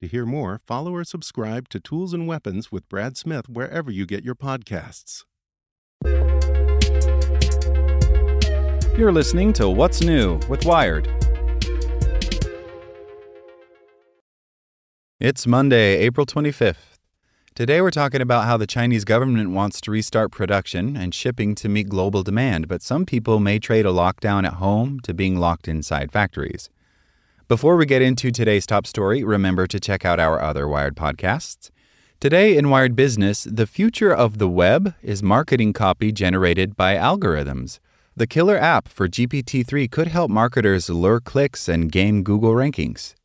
To hear more, follow or subscribe to Tools and Weapons with Brad Smith wherever you get your podcasts. You're listening to What's New with Wired. It's Monday, April 25th. Today we're talking about how the Chinese government wants to restart production and shipping to meet global demand, but some people may trade a lockdown at home to being locked inside factories. Before we get into today's top story, remember to check out our other Wired podcasts. Today in Wired Business, the future of the web is marketing copy generated by algorithms. The killer app for GPT 3 could help marketers lure clicks and game Google rankings.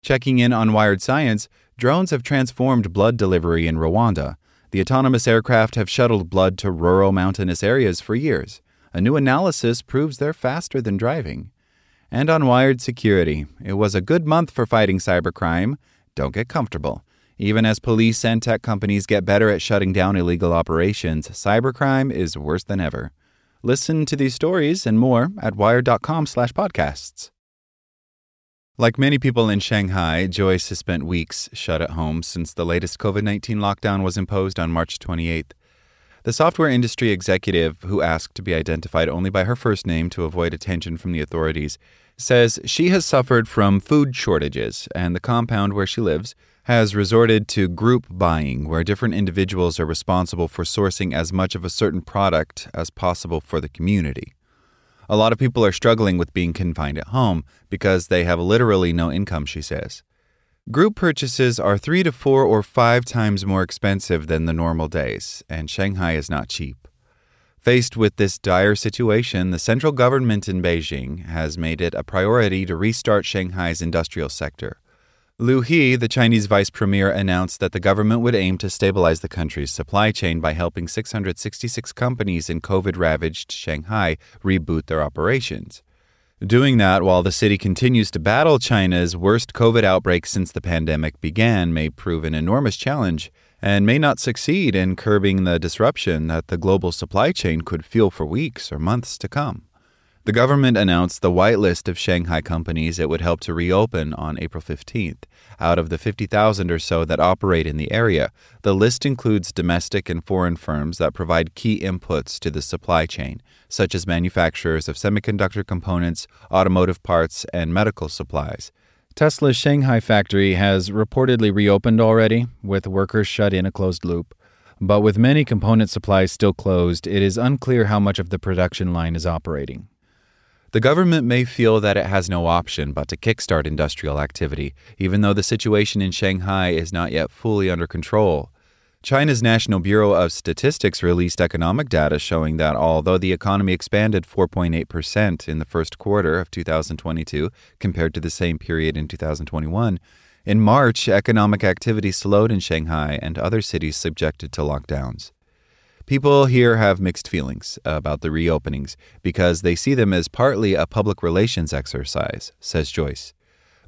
Checking in on Wired Science, drones have transformed blood delivery in Rwanda. The autonomous aircraft have shuttled blood to rural mountainous areas for years. A new analysis proves they're faster than driving. And on Wired Security, it was a good month for fighting cybercrime. Don't get comfortable. Even as police and tech companies get better at shutting down illegal operations, cybercrime is worse than ever. Listen to these stories and more at wired.com/podcasts. Like many people in Shanghai, Joyce has spent weeks shut at home since the latest COVID-19 lockdown was imposed on March 28th. The software industry executive, who asked to be identified only by her first name to avoid attention from the authorities, says she has suffered from food shortages and the compound where she lives has resorted to group buying, where different individuals are responsible for sourcing as much of a certain product as possible for the community. A lot of people are struggling with being confined at home because they have literally no income, she says. Group purchases are three to four or five times more expensive than the normal days, and Shanghai is not cheap. Faced with this dire situation, the central government in Beijing has made it a priority to restart Shanghai's industrial sector. Liu He, the Chinese vice premier, announced that the government would aim to stabilize the country's supply chain by helping 666 companies in COVID ravaged Shanghai reboot their operations. Doing that while the city continues to battle China's worst COVID outbreak since the pandemic began may prove an enormous challenge and may not succeed in curbing the disruption that the global supply chain could feel for weeks or months to come. The government announced the whitelist of Shanghai companies it would help to reopen on April 15th. Out of the 50,000 or so that operate in the area, the list includes domestic and foreign firms that provide key inputs to the supply chain, such as manufacturers of semiconductor components, automotive parts, and medical supplies. Tesla's Shanghai factory has reportedly reopened already, with workers shut in a closed loop. But with many component supplies still closed, it is unclear how much of the production line is operating. The government may feel that it has no option but to kickstart industrial activity, even though the situation in Shanghai is not yet fully under control. China's National Bureau of Statistics released economic data showing that although the economy expanded 4.8% in the first quarter of 2022 compared to the same period in 2021, in March, economic activity slowed in Shanghai and other cities subjected to lockdowns. People here have mixed feelings about the reopenings because they see them as partly a public relations exercise, says Joyce.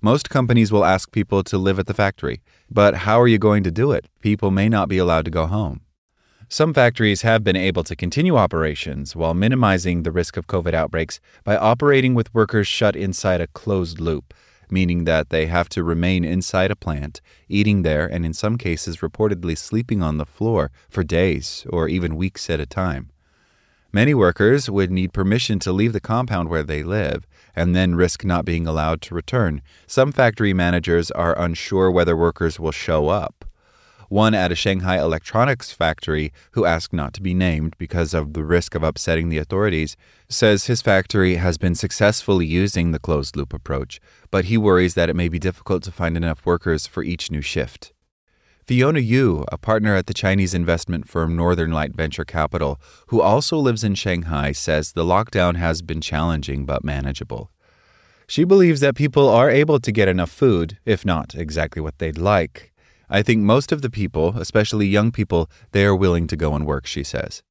Most companies will ask people to live at the factory, but how are you going to do it? People may not be allowed to go home. Some factories have been able to continue operations while minimizing the risk of COVID outbreaks by operating with workers shut inside a closed loop. Meaning that they have to remain inside a plant, eating there, and in some cases reportedly sleeping on the floor for days or even weeks at a time. Many workers would need permission to leave the compound where they live and then risk not being allowed to return. Some factory managers are unsure whether workers will show up one at a Shanghai electronics factory who asked not to be named because of the risk of upsetting the authorities, says his factory has been successfully using the closed loop approach, but he worries that it may be difficult to find enough workers for each new shift. Fiona Yu, a partner at the Chinese investment firm Northern Light Venture Capital, who also lives in Shanghai, says the lockdown has been challenging but manageable. She believes that people are able to get enough food, if not exactly what they'd like, I think most of the people, especially young people, they are willing to go and work, she says.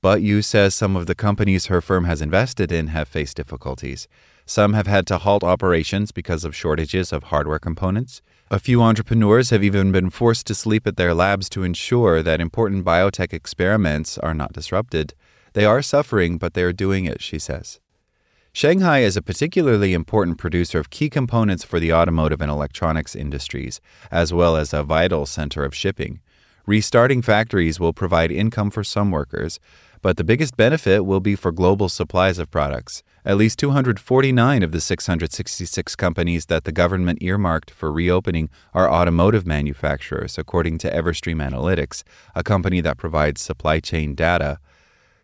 But Yu says some of the companies her firm has invested in have faced difficulties. Some have had to halt operations because of shortages of hardware components. A few entrepreneurs have even been forced to sleep at their labs to ensure that important biotech experiments are not disrupted. They are suffering, but they are doing it, she says. Shanghai is a particularly important producer of key components for the automotive and electronics industries, as well as a vital center of shipping. Restarting factories will provide income for some workers, but the biggest benefit will be for global supplies of products. At least 249 of the 666 companies that the government earmarked for reopening are automotive manufacturers, according to Everstream Analytics, a company that provides supply chain data.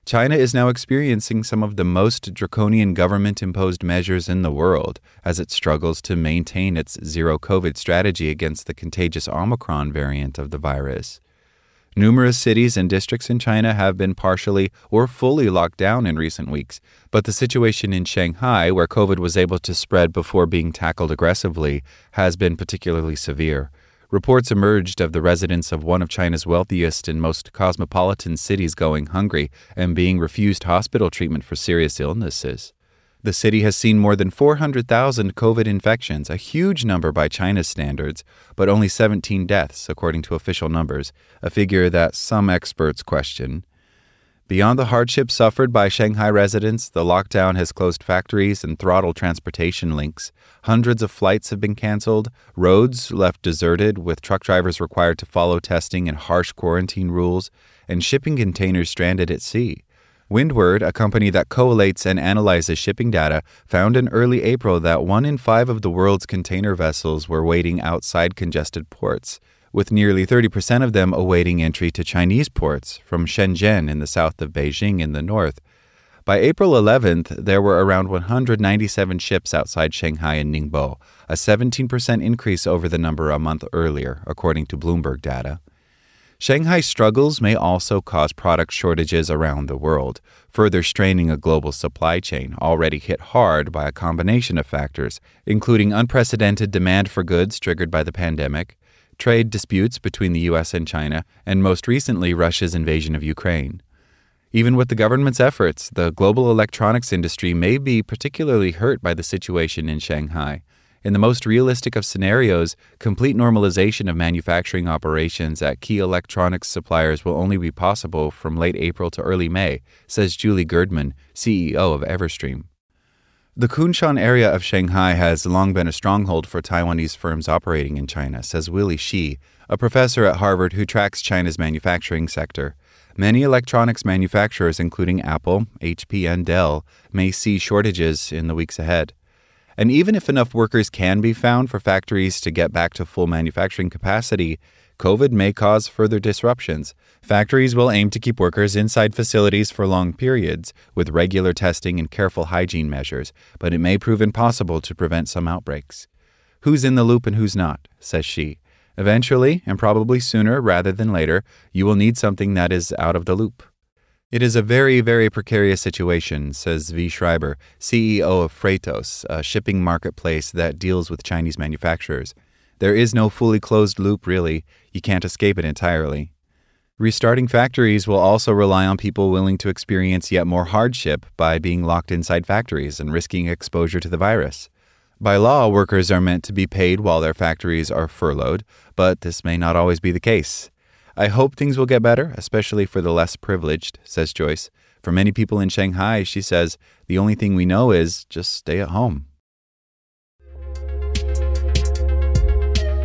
China is now experiencing some of the most draconian government imposed measures in the world as it struggles to maintain its zero COVID strategy against the contagious Omicron variant of the virus. Numerous cities and districts in China have been partially or fully locked down in recent weeks, but the situation in Shanghai, where COVID was able to spread before being tackled aggressively, has been particularly severe. Reports emerged of the residents of one of China's wealthiest and most cosmopolitan cities going hungry and being refused hospital treatment for serious illnesses. The city has seen more than 400,000 COVID infections, a huge number by China's standards, but only 17 deaths, according to official numbers, a figure that some experts question. Beyond the hardship suffered by Shanghai residents, the lockdown has closed factories and throttled transportation links. Hundreds of flights have been canceled, roads left deserted with truck drivers required to follow testing and harsh quarantine rules, and shipping containers stranded at sea. Windward, a company that collates and analyzes shipping data, found in early April that one in five of the world's container vessels were waiting outside congested ports with nearly 30% of them awaiting entry to Chinese ports from Shenzhen in the south of Beijing in the north. By April 11th, there were around 197 ships outside Shanghai and Ningbo, a 17% increase over the number a month earlier, according to Bloomberg data. Shanghai struggles may also cause product shortages around the world, further straining a global supply chain already hit hard by a combination of factors, including unprecedented demand for goods triggered by the pandemic, trade disputes between the US and China, and most recently, Russia's invasion of Ukraine. Even with the government's efforts, the global electronics industry may be particularly hurt by the situation in Shanghai. In the most realistic of scenarios, complete normalization of manufacturing operations at key electronics suppliers will only be possible from late April to early May, says Julie Gerdeman, CEO of Everstream. The Kunshan area of Shanghai has long been a stronghold for Taiwanese firms operating in China, says Willy Shih, a professor at Harvard who tracks China's manufacturing sector. Many electronics manufacturers, including Apple, HP, and Dell, may see shortages in the weeks ahead. And even if enough workers can be found for factories to get back to full manufacturing capacity, COVID may cause further disruptions. Factories will aim to keep workers inside facilities for long periods with regular testing and careful hygiene measures, but it may prove impossible to prevent some outbreaks. Who's in the loop and who's not, says Shih. Eventually, and probably sooner rather than later, you will need something that is out of the loop. It is a very, very precarious situation, says Zvi Schreiber, CEO of Freightos, a shipping marketplace that deals with Chinese manufacturers. There is no fully closed loop, really. You can't escape it entirely. Restarting factories will also rely on people willing to experience yet more hardship by being locked inside factories and risking exposure to the virus. By law, workers are meant to be paid while their factories are furloughed, but this may not always be the case. I hope things will get better, especially for the less privileged, says Joyce. For many people in Shanghai, she says, the only thing we know is just stay at home.